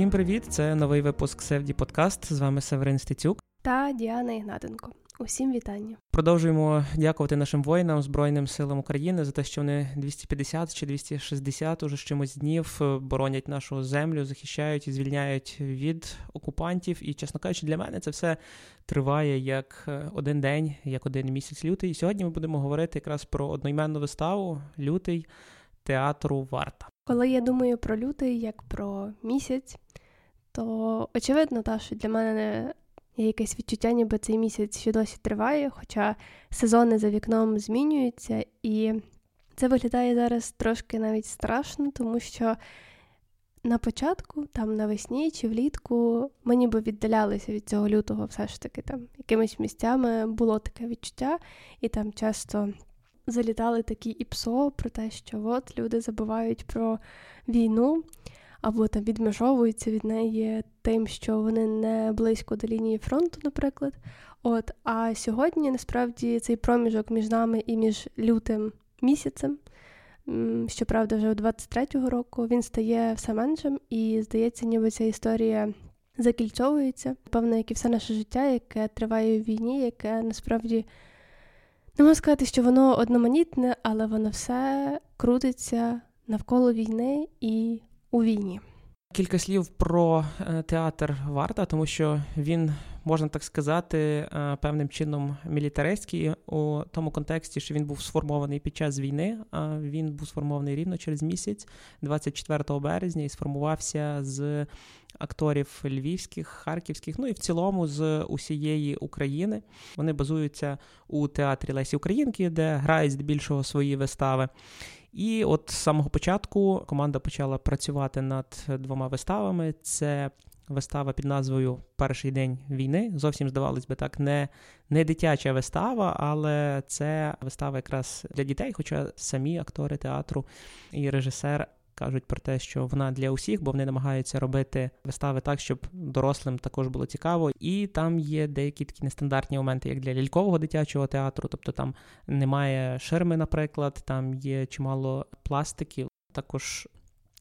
Всім привіт! Це новий випуск Севді Подкаст. З вами Северин Стецюк та Діана Ігнатенко. Усім вітання. Продовжуємо дякувати нашим воїнам Збройним силам України за те, що вони 250 чи 260 уже з чимось днів е, боронять нашу землю, захищають і звільняють від окупантів. І, чесно кажучи, для мене це все триває як е, один день, як один місяць лютий. І сьогодні ми будемо говорити якраз про одноіменну виставу Лютий театру Варта. Коли я думаю про лютий як про місяць, то очевидно, та, що для мене є якесь відчуття, ніби цей місяць ще досі триває, хоча сезони за вікном змінюються, і це виглядає зараз трошки навіть страшно, тому що на початку, там навесні чи влітку, ми ніби віддалялися від цього лютого, все ж таки там якимись місцями було таке відчуття, і там часто. Залітали такі іпсо про те, що от люди забувають про війну, або там відмежовуються від неї тим, що вони не близько до лінії фронту, наприклад. От, А сьогодні насправді цей проміжок між нами і між лютим місяцем, щоправда, вже у 23-го року він стає все меншим, і здається, ніби ця історія закільцовується. Певно, як і все наше життя, яке триває в війні, яке насправді не можу сказати, що воно одноманітне, але воно все крутиться навколо війни і у війні. Кілька слів про е, театр варта, тому що він, можна так сказати, е, певним чином мілітаристський у тому контексті, що він був сформований під час війни. Він був сформований рівно через місяць, 24 березня, і сформувався з акторів львівських, харківських, ну і в цілому з усієї України. Вони базуються у театрі Лесі Українки, де грають здебільшого свої вистави. І от з самого початку команда почала працювати над двома виставами. Це вистава під назвою Перший день війни. Зовсім здавалось би так, не не дитяча вистава, але це вистава якраз для дітей, хоча самі актори театру і режисер кажуть про те, що вона для усіх, бо вони намагаються робити вистави так, щоб дорослим також було цікаво. І там є деякі такі нестандартні моменти, як для лялькового дитячого театру, тобто там немає ширми, наприклад, там є чимало пластиків. Також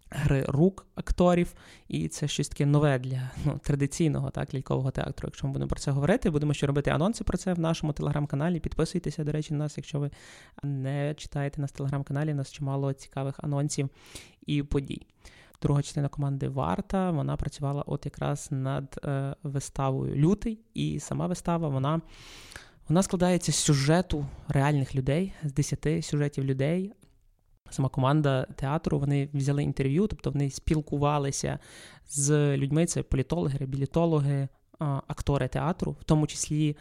гри рук акторів, і це щось таке нове для ну, традиційного так, лялькового театру. Якщо ми будемо про це говорити, будемо ще робити анонси про це в нашому телеграм-каналі. Підписуйтеся, до речі, на нас, якщо ви не читаєте нас в телеграм-каналі, у нас чимало цікавих анонсів і подій. Друга частина команди Варта вона працювала от якраз над е, виставою Лютий, і сама вистава вона. Вона складається з сюжету реальних людей, з десяти сюжетів людей, Сама команда театру вони взяли інтерв'ю, тобто вони спілкувалися з людьми. Це політологи, реабілітологи, актори театру, в тому числі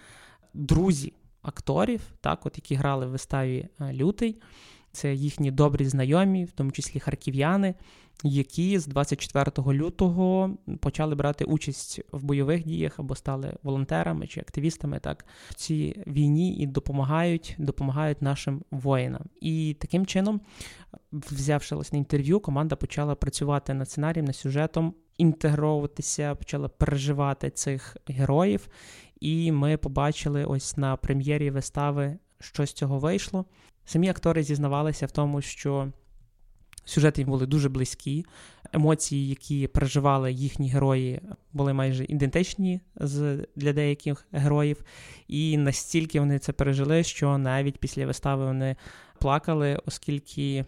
друзі акторів, так, от які грали в виставі Лютий. Це їхні добрі знайомі, в тому числі харків'яни, які з 24 лютого почали брати участь в бойових діях або стали волонтерами чи активістами так в цій війні і допомагають допомагають нашим воїнам. І таким чином, взявши власне інтерв'ю, команда почала працювати над сценарієм, над сюжетом, інтегровуватися, почала переживати цих героїв. І ми побачили ось на прем'єрі вистави, що з цього вийшло. Самі актори зізнавалися в тому, що сюжети їм були дуже близькі, емоції, які переживали їхні герої, були майже ідентичні з, для деяких героїв, і настільки вони це пережили, що навіть після вистави вони плакали, оскільки.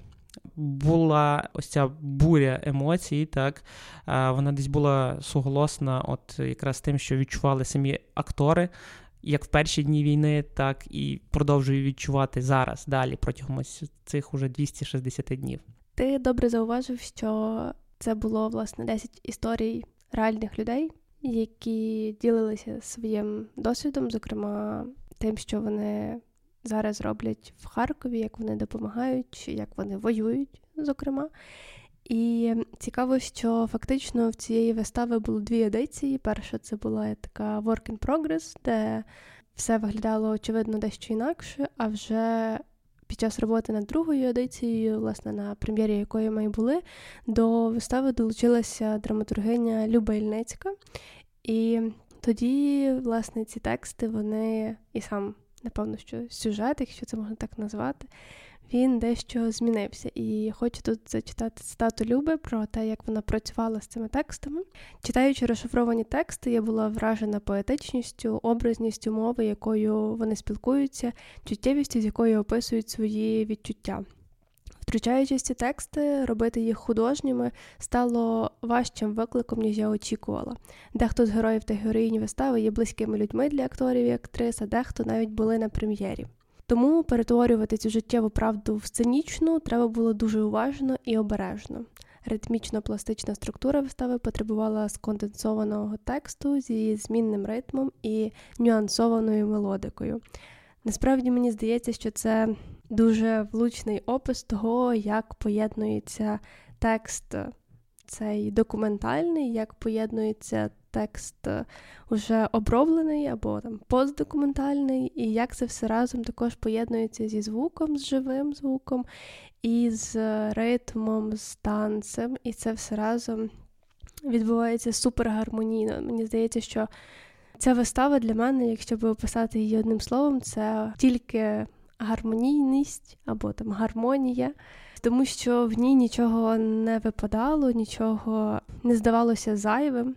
Була ось ця буря емоцій, так вона десь була суголосна, от якраз тим, що відчували самі актори, як в перші дні війни, так і продовжую відчувати зараз далі протягом ось цих уже 260 днів. Ти добре зауважив, що це було власне 10 історій реальних людей, які ділилися своїм досвідом, зокрема тим, що вони зараз роблять в Харкові, як вони допомагають, як вони воюють, зокрема. І цікаво, що фактично в цієї вистави було дві едиції. Перша це була така work in progress, де все виглядало очевидно дещо інакше, а вже під час роботи над другою едицією, власне, на прем'єрі якої ми були, до вистави долучилася драматургиня Люба Ільницька. І тоді, власне, ці тексти, вони і сам, напевно, що сюжет, якщо це можна так назвати, він дещо змінився. І хочу тут зачитати цитату Люби про те, як вона працювала з цими текстами. Читаючи розшифровані тексти, я була вражена поетичністю, образністю мови, якою вони спілкуються, чуттєвістю, з якою описують свої відчуття. Втручаючись ці тексти, робити їх художніми стало важчим викликом, ніж я очікувала. Дехто з героїв та героїнь вистави є близькими людьми для акторів і актрис, а дехто навіть були на прем'єрі. Тому перетворювати цю життєву правду в сценічну треба було дуже уважно і обережно. Ритмічно-пластична структура вистави потребувала сконденсованого тексту зі змінним ритмом і нюансованою мелодикою. Насправді мені здається, що це дуже влучний опис того, як поєднується текст цей документальний, як поєднується текст уже оброблений або там постдокументальний, і як це все разом також поєднується зі звуком, з живим звуком, і з ритмом, з танцем, і це все разом відбувається супергармонійно. Мені здається, що ця вистава для мене, якщо би описати її одним словом, це тільки гармонійність або там гармонія, тому що в ній нічого не випадало, нічого не здавалося зайвим,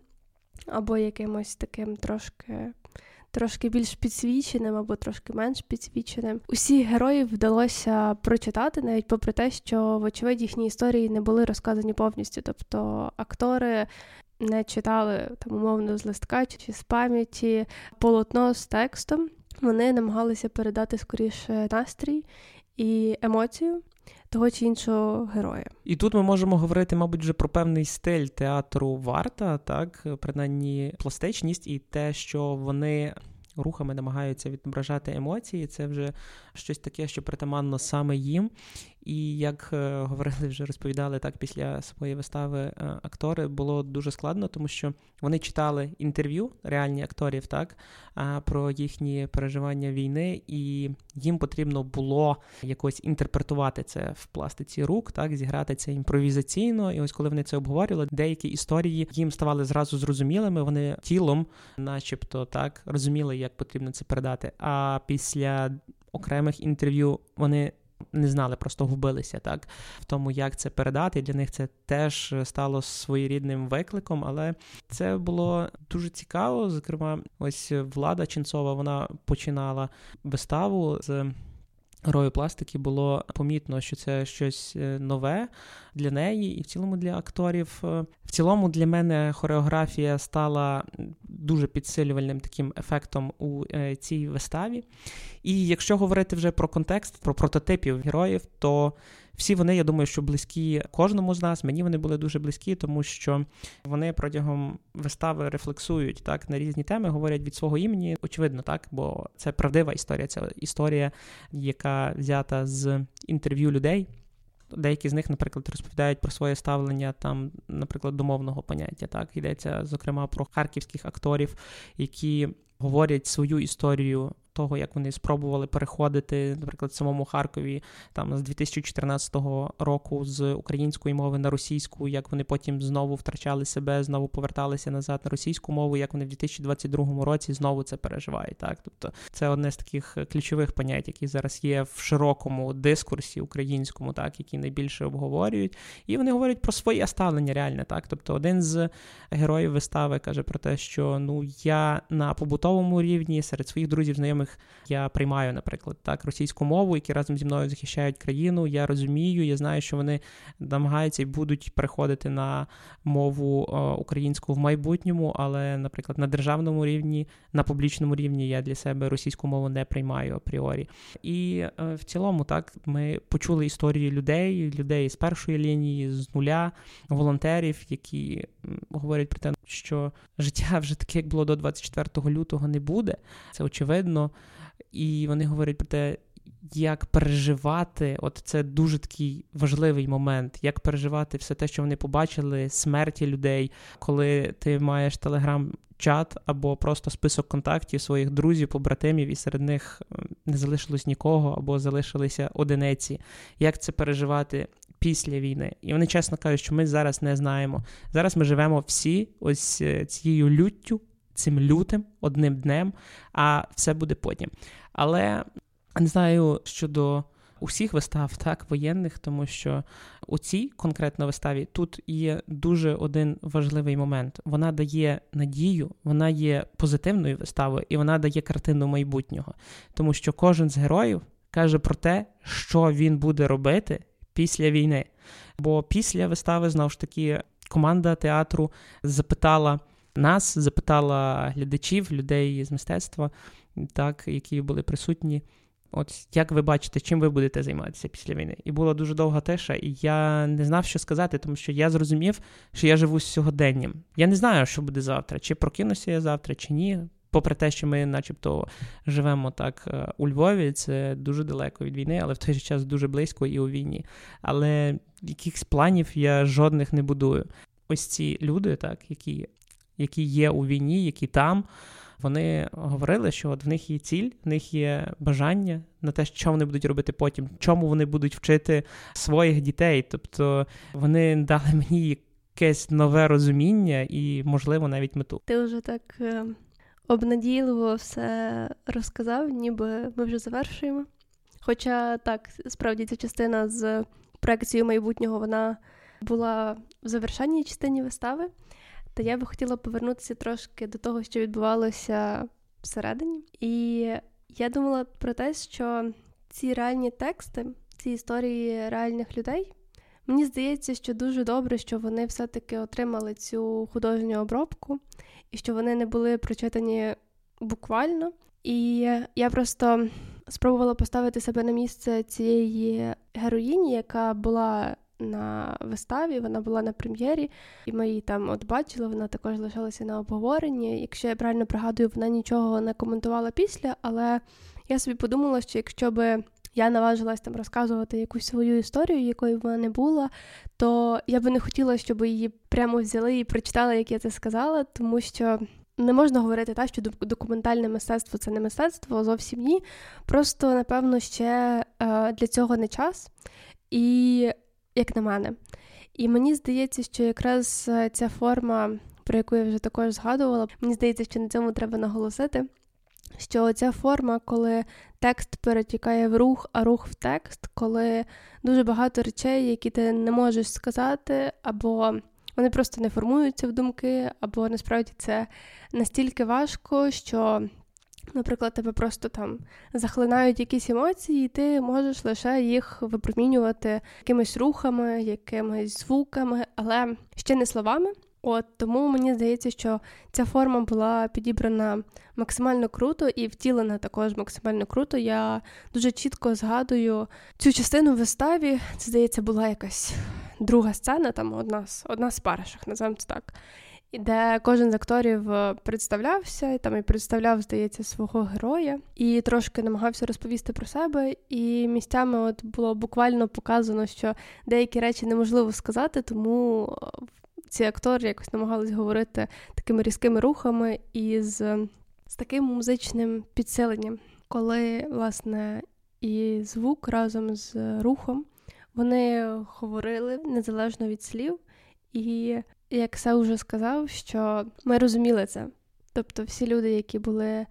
або якимось таким трошки. Трошки більш підсвіченим або трошки менш підсвіченим. Усі героїв вдалося прочитати, навіть попри те, що, вочевидь, їхні історії не були розказані повністю. Тобто актори не читали там умовно з листка чи з пам'яті полотно з текстом. Вони намагалися передати скоріше настрій і емоцію того чи іншого героя. І тут ми можемо говорити, мабуть, вже про певний стиль театру варта, так принаймні пластичність і те, що вони. Рухами намагаються відображати емоції, це вже щось таке, що притаманно саме їм. І як е, говорили, вже розповідали так після своєї вистави е, актори, було дуже складно, тому що вони читали інтерв'ю реальні акторів, так про їхні переживання війни, і їм потрібно було якось інтерпретувати це в пластиці рук, так зіграти це імпровізаційно. І ось коли вони це обговорювали, деякі історії їм ставали зразу зрозумілими. Вони тілом, начебто, так розуміли, як потрібно це передати. А після окремих інтерв'ю вони не знали, просто губилися так в тому, як це передати. Для них це теж стало своєрідним викликом, але це було дуже цікаво. Зокрема, ось влада Ченцова вона починала виставу з. Рою пластики було помітно, що це щось е, нове для неї, і в цілому для акторів. Е, в цілому для мене хореографія стала дуже підсилювальним таким ефектом у е, цій виставі. І якщо говорити вже про контекст, про прототипів героїв, то всі вони, я думаю, що близькі кожному з нас. Мені вони були дуже близькі, тому що вони протягом вистави рефлексують так на різні теми, говорять від свого імені. Очевидно, так, бо це правдива історія. Це історія, яка взята з інтерв'ю людей. Деякі з них, наприклад, розповідають про своє ставлення там, наприклад, домовного поняття. Так йдеться зокрема про харківських акторів, які говорять свою історію того, як вони спробували переходити, наприклад, самому Харкові там з 2014 року з української мови на російську, як вони потім знову втрачали себе, знову поверталися назад на російську мову, як вони в 2022 році знову це переживають. Так, тобто це одне з таких ключових понять, які зараз є в широкому дискурсі українському, так які найбільше обговорюють, і вони говорять про своє ставлення реальне. Так, тобто, один з героїв вистави каже про те, що ну я на побутовому рівні серед своїх друзів знайомих знайомих я приймаю, наприклад, так, російську мову, які разом зі мною захищають країну. Я розумію, я знаю, що вони намагаються і будуть переходити на мову е, українську в майбутньому, але, наприклад, на державному рівні, на публічному рівні я для себе російську мову не приймаю апріорі. І е, в цілому, так, ми почули історії людей, людей з першої лінії, з нуля, волонтерів, які говорять про те, що життя вже таке, як було до 24 лютого, не буде. Це очевидно. І вони говорять про те, як переживати, от це дуже такий важливий момент, як переживати все те, що вони побачили, смерті людей, коли ти маєш телеграм-чат або просто список контактів своїх друзів, побратимів, і серед них не залишилось нікого, або залишилися одиниці. Як це переживати? Після війни, і вони чесно кажуть, що ми зараз не знаємо. Зараз ми живемо всі ось е, цією люттю, цим лютим, одним днем, а все буде потім. Але не знаю щодо усіх вистав, так, воєнних, тому що у цій конкретно виставі тут є дуже один важливий момент. Вона дає надію, вона є позитивною виставою, і вона дає картину майбутнього, тому що кожен з героїв каже про те, що він буде робити після війни. Бо після вистави знову ж таки команда театру запитала нас, запитала глядачів, людей з мистецтва, так, які були присутні. От як ви бачите, чим ви будете займатися після війни? І була дуже довга тиша, і я не знав, що сказати, тому що я зрозумів, що я живу сьогоденням. Я не знаю, що буде завтра, чи прокинуся я завтра, чи ні. Попри те, що ми, начебто, живемо так е, у Львові, це дуже далеко від війни, але в той же час дуже близько і у війні. Але якихось планів я жодних не будую. Ось ці люди, так, які які є у війні, які там, вони говорили, що от в них є ціль, в них є бажання на те, що вони будуть робити потім, чому вони будуть вчити своїх дітей. Тобто вони дали мені якесь нове розуміння і, можливо, навіть мету. Ти вже так е, обнадійливо все розказав, ніби ми вже завершуємо. Хоча так, справді ця частина з проекцією майбутнього вона була в завершальній частині вистави. Та я би хотіла повернутися трошки до того, що відбувалося всередині. І я думала про те, що ці реальні тексти, ці історії реальних людей, мені здається, що дуже добре, що вони все-таки отримали цю художню обробку, і що вони не були прочитані буквально. І я просто спробувала поставити себе на місце цієї героїні, яка була на виставі, вона була на прем'єрі, і ми її там от бачили, вона також лишалася на обговоренні. Якщо я правильно пригадую, вона нічого не коментувала після, але я собі подумала, що якщо би я наважилась там розказувати якусь свою історію, якої вона не була, то я би не хотіла, щоб її прямо взяли і прочитали, як я це сказала, тому що. Не можна говорити так, що документальне мистецтво це не мистецтво, зовсім ні. Просто, напевно, ще е, для цього не час. І як на мене. І мені здається, що якраз е, ця форма, про яку я вже також згадувала, мені здається, що на цьому треба наголосити. Що ця форма, коли текст перетікає в рух, а рух в текст, коли дуже багато речей, які ти не можеш сказати, або вони просто не формуються в думки, або насправді це настільки важко, що Наприклад, тебе просто там захлинають якісь емоції, і ти можеш лише їх випромінювати якимись рухами, якимись звуками, але ще не словами. От тому мені здається, що ця форма була підібрана максимально круто і втілена також максимально круто. Я дуже чітко згадую цю частину в виставі. Це здається, була якась друга сцена, там одна з одна з перших, називаємо це так де кожен з акторів е, представлявся, і там і представляв, здається, свого героя, і трошки намагався розповісти про себе. І місцями от було буквально показано, що деякі речі неможливо сказати, тому е, ці актори якось намагались говорити такими різкими рухами і з, з таким музичним підсиленням, коли власне і звук разом з рухом вони говорили незалежно від слів. І як Се вже сказав, що ми розуміли це. Тобто, всі люди, які були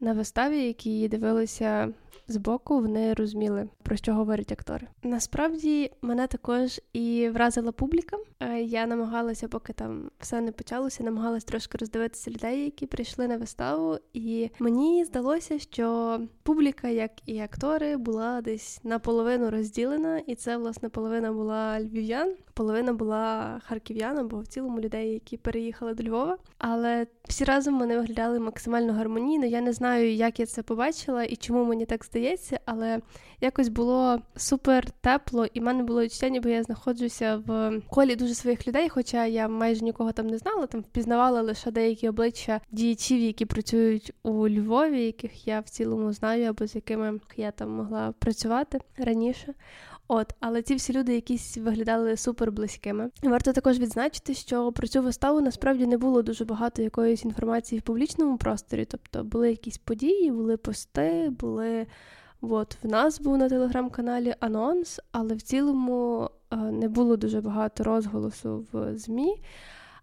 на виставі, які дивилися збоку, вони розуміли, про що говорять актори. Насправді мене також і вразила публіка. Е, я намагалася, поки там все не почалося, намагалася трошки роздивитися людей, які прийшли на виставу, і мені здалося, що публіка, як і актори, була десь наполовину розділена, і це власне половина була львів'ян, половина була харків'ян, або в цілому людей, які переїхали до Львова. Але всі разом вони виглядали максимально гармонійно. Я не знаю, як я це побачила і чому мені так здається, але якось було супер тепло, і в мене було відчуття, ніби я знаходжуся в колі дуже своїх людей, хоча я майже нікого там не знала, там впізнавала лише деякі обличчя діячів, які працюють у Львові, яких я в цілому знаю, або з якими я там могла працювати раніше. От, але ці всі люди якісь виглядали супер близькими. Варто також відзначити, що про цю виставу насправді не було дуже багато якоїсь інформації в публічному просторі. Тобто були якісь події, були пости, були. От в нас був на телеграм-каналі анонс, але в цілому е, не було дуже багато розголосу в ЗМІ.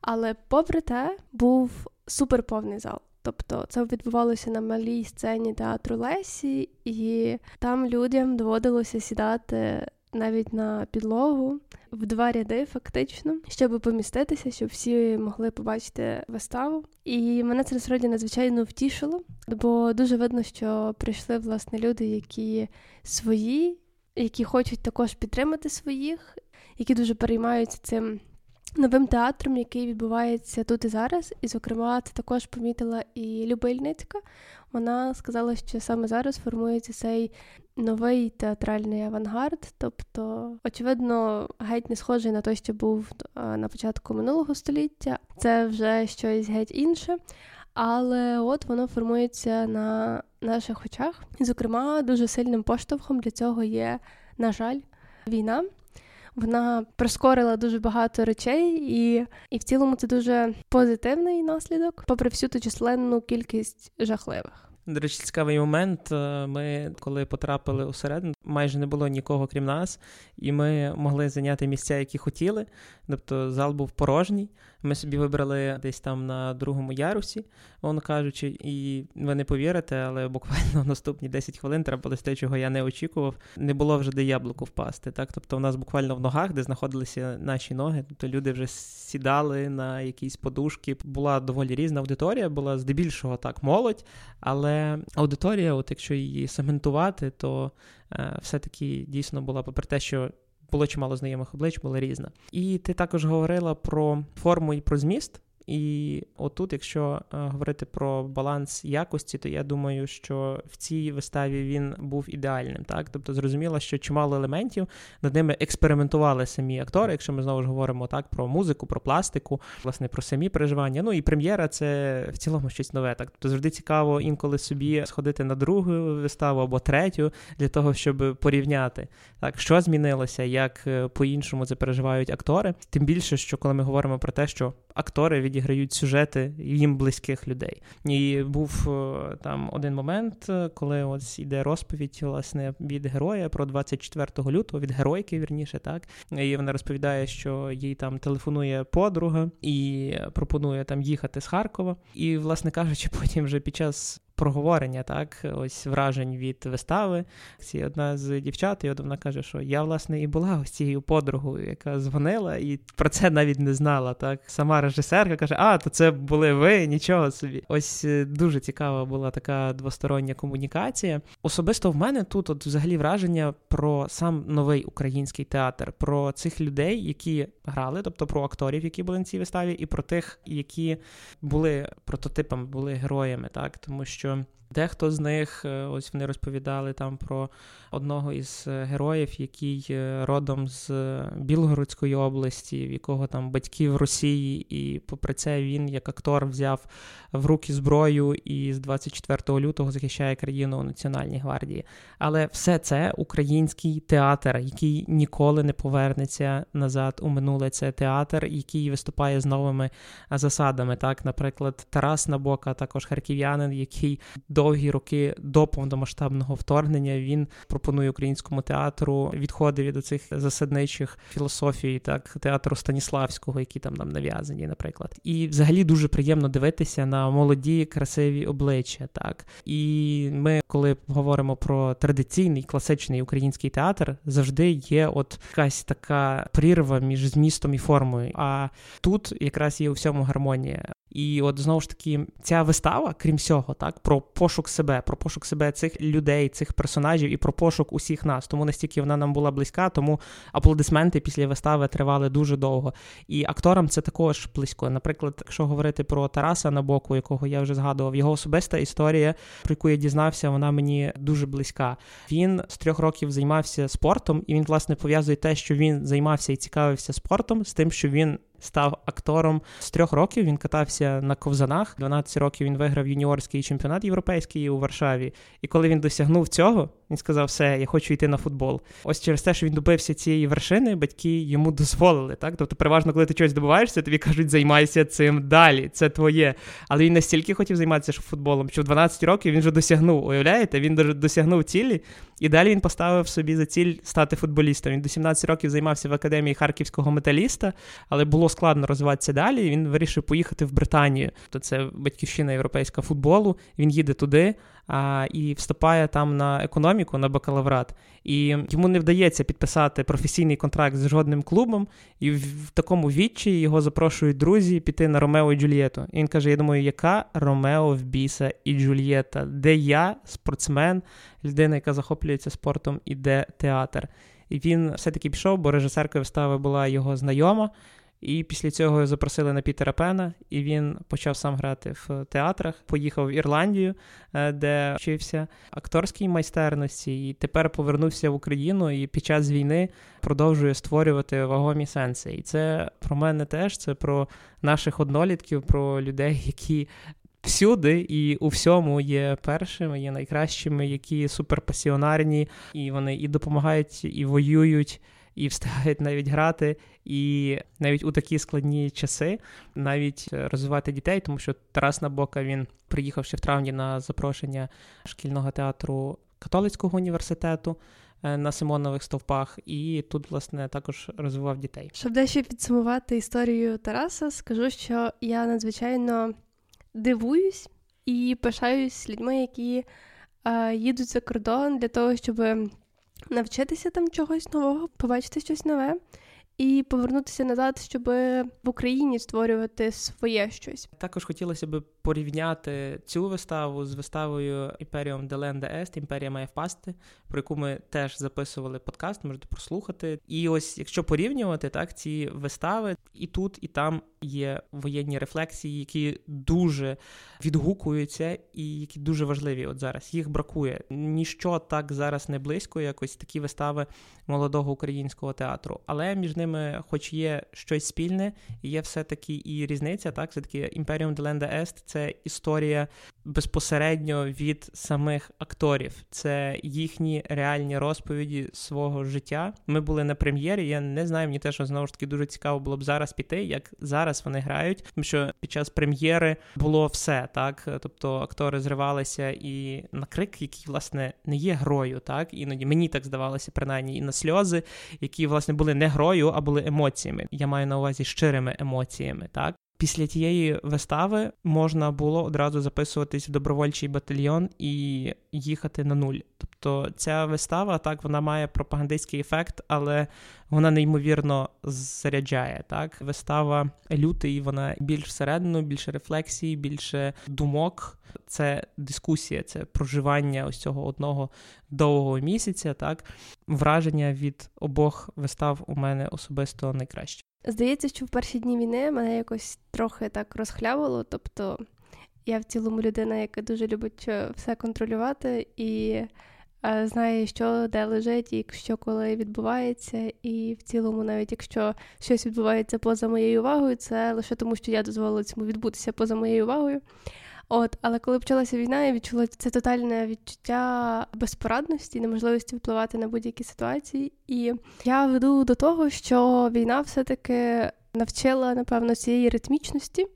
Але попри те, був суперповний зал. Тобто це відбувалося на малій сцені театру Лесі, і там людям доводилося сідати навіть на підлогу в два ряди, фактично, щоб поміститися, щоб всі могли побачити виставу. І мене це насправді надзвичайно втішило, бо дуже видно, що прийшли власне люди, які свої, які хочуть також підтримати своїх, які дуже переймаються цим. Новим театром, який відбувається тут і зараз, і, зокрема, це також помітила і Любильницька. Вона сказала, що саме зараз формується цей новий театральний авангард, тобто, очевидно, геть не схожий на той, що був на початку минулого століття. Це вже щось геть інше. Але от воно формується на наших очах. І, зокрема, дуже сильним поштовхом для цього є, на жаль, війна. Вона прискорила дуже багато речей, і і в цілому це дуже позитивний наслідок, попри всю ту численну кількість жахливих. До речі, цікавий момент. Е, ми, коли потрапили усередину, майже не було нікого крім нас, і ми могли зайняти місця, які хотіли. Тобто зал був порожній. Ми собі вибрали десь там на другому ярусі, воно кажучи, і ви не повірите, але буквально наступні 10 хвилин трапилось те, чого я не очікував. Не було вже де яблуко впасти. Так, тобто, у нас буквально в ногах, де знаходилися наші ноги, тобто люди вже сідали на якісь подушки. Була доволі різна аудиторія, була здебільшого так молодь, але аудиторія, от якщо її сегментувати, то е, все-таки дійсно була попри те, що було чимало знайомих облич, була різна. І ти також говорила про форму і про зміст. І отут, якщо е, говорити про баланс якості, то я думаю, що в цій виставі він був ідеальним. Так, тобто зрозуміло, що чимало елементів над ними експериментували самі актори. Якщо ми знову ж говоримо так про музику, про пластику, власне про самі переживання. Ну і прем'єра це в цілому щось нове. Так, тобто завжди цікаво інколи собі сходити на другу виставу або третю для того, щоб порівняти так, що змінилося, як е, по-іншому це переживають актори. Тим більше, що коли ми говоримо про те, що актори відіграють сюжети їм близьких людей. І був е, там один момент, е, коли ось іде розповідь власне від героя про 24 лютого, від геройки, вірніше, так і вона розповідає, що їй там телефонує подруга і пропонує там їхати з Харкова. І, власне кажучи, потім вже під час проговорення, так, ось вражень від вистави. Ці одна з дівчат, і от вона каже, що я, власне, і була ось цією подругою, яка дзвонила, і про це навіть не знала. Так, сама режисерка каже: А, то це були ви, нічого собі. Ось е, дуже цікава була така двостороння комунікація. Особисто в мене тут, от взагалі, враження про сам новий український театр, про цих людей, які грали, тобто про акторів, які були на цій виставі, і про тих, які були прототипами, були героями, так, тому що що дехто з них, е, ось вони розповідали там про одного із е, героїв, який е, родом з Білгородської області, в якого там батьки в Росії, і попри це він як актор взяв в руки зброю і з 24 лютого захищає країну у Національній гвардії. Але все це український театр, який ніколи не повернеться назад у минуле. Це театр, який виступає з новими засадами. Так, наприклад, Тарас Набока, також харків'янин, який довгі роки до повномасштабного вторгнення він пропонує українському театру відходи від оцих засадничих філософій, так театру Станіславського, які там нам нав'язані, наприклад. І взагалі дуже приємно дивитися на молоді, красиві обличчя. Так і ми, коли говоримо про традиційний класичний український театр, завжди є от якась така прірва між змістом і формою. А тут якраз є у всьому гармонія. І от знову ж таки, ця вистава, крім всього, так про пошук себе, про пошук себе цих людей, цих персонажів і про пошук усіх нас. Тому настільки вона нам була близька, тому аплодисменти після вистави тривали дуже довго. І акторам це також близько. Наприклад, якщо говорити про Тараса Набоку, якого я вже згадував, його особиста історія, про яку я дізнався, вона мені дуже близька. Він з трьох років займався спортом, і він, власне, пов'язує те, що він займався і цікавився спортом, з тим, що він став актором з трьох років. Він катався на ковзанах. 12 років він виграв юніорський чемпіонат європейський у Варшаві. І коли він досягнув цього, Він сказав, все, я хочу йти на футбол. Ось через те, що він добився цієї вершини, батьки йому дозволили. Так? Тобто, переважно, коли ти щось добуваєшся, тобі кажуть, займайся цим далі, це твоє. Але він настільки хотів займатися футболом, що в 12 років він вже досягнув. Уявляєте, він досягнув цілі, і далі він поставив собі за ціль стати футболістом. Він до 17 років займався в академії харківського металіста, але було складно розвиватися далі. Він вирішив поїхати в Британію. То це батьківщина європейська футболу. Він їде туди а, і вступає там на економіку, на бакалаврат. І йому не вдається підписати професійний контракт з жодним клубом. І в такому відчаї його запрошують друзі піти на Ромео і Джульєту. І він каже: Я думаю, яка Ромео в біса і Джульєта? Де я, спортсмен, людина, яка захоплюється спортом, і де театр? І він все-таки пішов, бо режисеркою вистави була його знайома. І після цього запросили на Пітера Пена, і він почав сам грати в театрах. Поїхав в Ірландію, е, де вчився акторській майстерності, і тепер повернувся в Україну і під час війни продовжує створювати вагомі сенси. І це про мене теж це про наших однолітків, про людей, які. Всюди і у всьому є першими, є найкращими, які суперпасіонарні, і вони і допомагають, і воюють, і встигають навіть грати, і навіть у такі складні часи навіть розвивати дітей, тому що Тарас Набока він приїхав ще в травні на запрошення шкільного театру католицького університету. Е, на Симонових стовпах, і тут, власне, також розвивав дітей. Щоб дещо підсумувати історію Тараса, скажу, що я надзвичайно дивуюсь і пишаюсь людьми, які е, їдуть за кордон для того, щоб навчитися там чогось нового, побачити щось нове і повернутися назад, щоб в Україні створювати своє щось. Також хотілося б порівняти цю виставу з виставою Імперіум Деленде Ест, Імперія має впасти, про яку ми теж записували подкаст, можете прослухати. І ось, якщо порівнювати так, ці вистави і тут, і там є воєнні рефлексії, які дуже відгукуються і які дуже важливі. От зараз їх бракує. Ніщо так зараз не близько, як ось такі вистави молодого українського театру. Але між ними, хоч є щось спільне, є все-таки і різниця. Так, все таки Імперіум Деленде Ест це історія безпосередньо від самих акторів. Це їхні реальні розповіді свого життя. Ми були на прем'єрі. Я не знаю, мені теж знову ж таки дуже цікаво було б зараз піти, як зараз вони грають. Тому що під час прем'єри було все так. Тобто актори зривалися і на крик, який власне не є грою, так іноді мені так здавалося, принаймні, і на сльози, які власне були не грою, а були емоціями. Я маю на увазі щирими емоціями, так після тієї вистави можна було одразу записуватись в добровольчий батальйон і їхати на нуль. Тобто ця вистава так вона має пропагандистський ефект, але вона неймовірно заряджає. Так, вистава лютий, вона більш всередину, більше рефлексії, більше думок. Це дискусія, це проживання ось цього одного довгого місяця. Так, враження від обох вистав у мене особисто найкраще. Здається, що в перші дні війни мене якось трохи так розхлявило. Тобто я в цілому людина, яка дуже любить е, все контролювати і е, знає, що де лежить, і що коли відбувається. І в цілому, навіть якщо щось відбувається поза моєю увагою, це лише тому, що я дозволила цьому відбутися поза моєю увагою. От, але коли почалася війна, я відчула це тотальне відчуття безпорадності, неможливості впливати на будь-які ситуації. І я веду до того, що війна все-таки навчила, напевно, цієї ритмічності.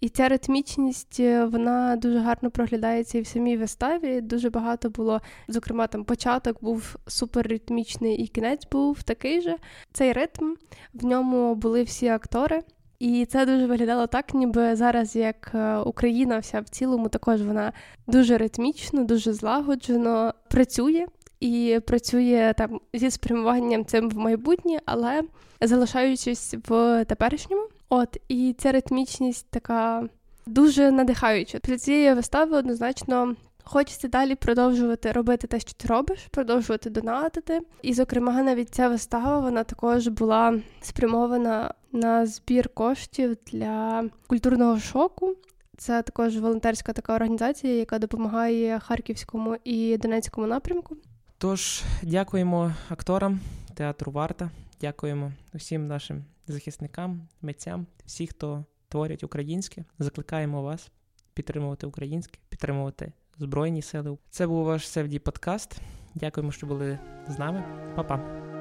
І ця ритмічність вона дуже гарно проглядається і в самій виставі. Дуже багато було, зокрема, там початок був суперритмічний, і кінець був такий же. Цей ритм в ньому були всі актори. І це дуже виглядало так, ніби зараз як е, Україна вся в цілому, також вона дуже ритмічно, дуже злагоджено працює і працює там зі спрямуванням цим в майбутнє, але залишаючись в теперішньому. От і ця ритмічність така дуже надихаюча. Після цієї вистави однозначно Хочеться далі продовжувати робити те, що ти робиш, продовжувати донатити. І, зокрема, навіть ця вистава вона також була спрямована на збір коштів для культурного шоку. Це також волонтерська така організація, яка допомагає харківському і донецькому напрямку. Тож дякуємо акторам театру Варта, дякуємо усім нашим захисникам, митцям, всім, хто творять українське. Закликаємо вас підтримувати українське, підтримувати Збройні сили. Це був ваш Севді подкаст. Дякуємо, що були з нами. Па-па.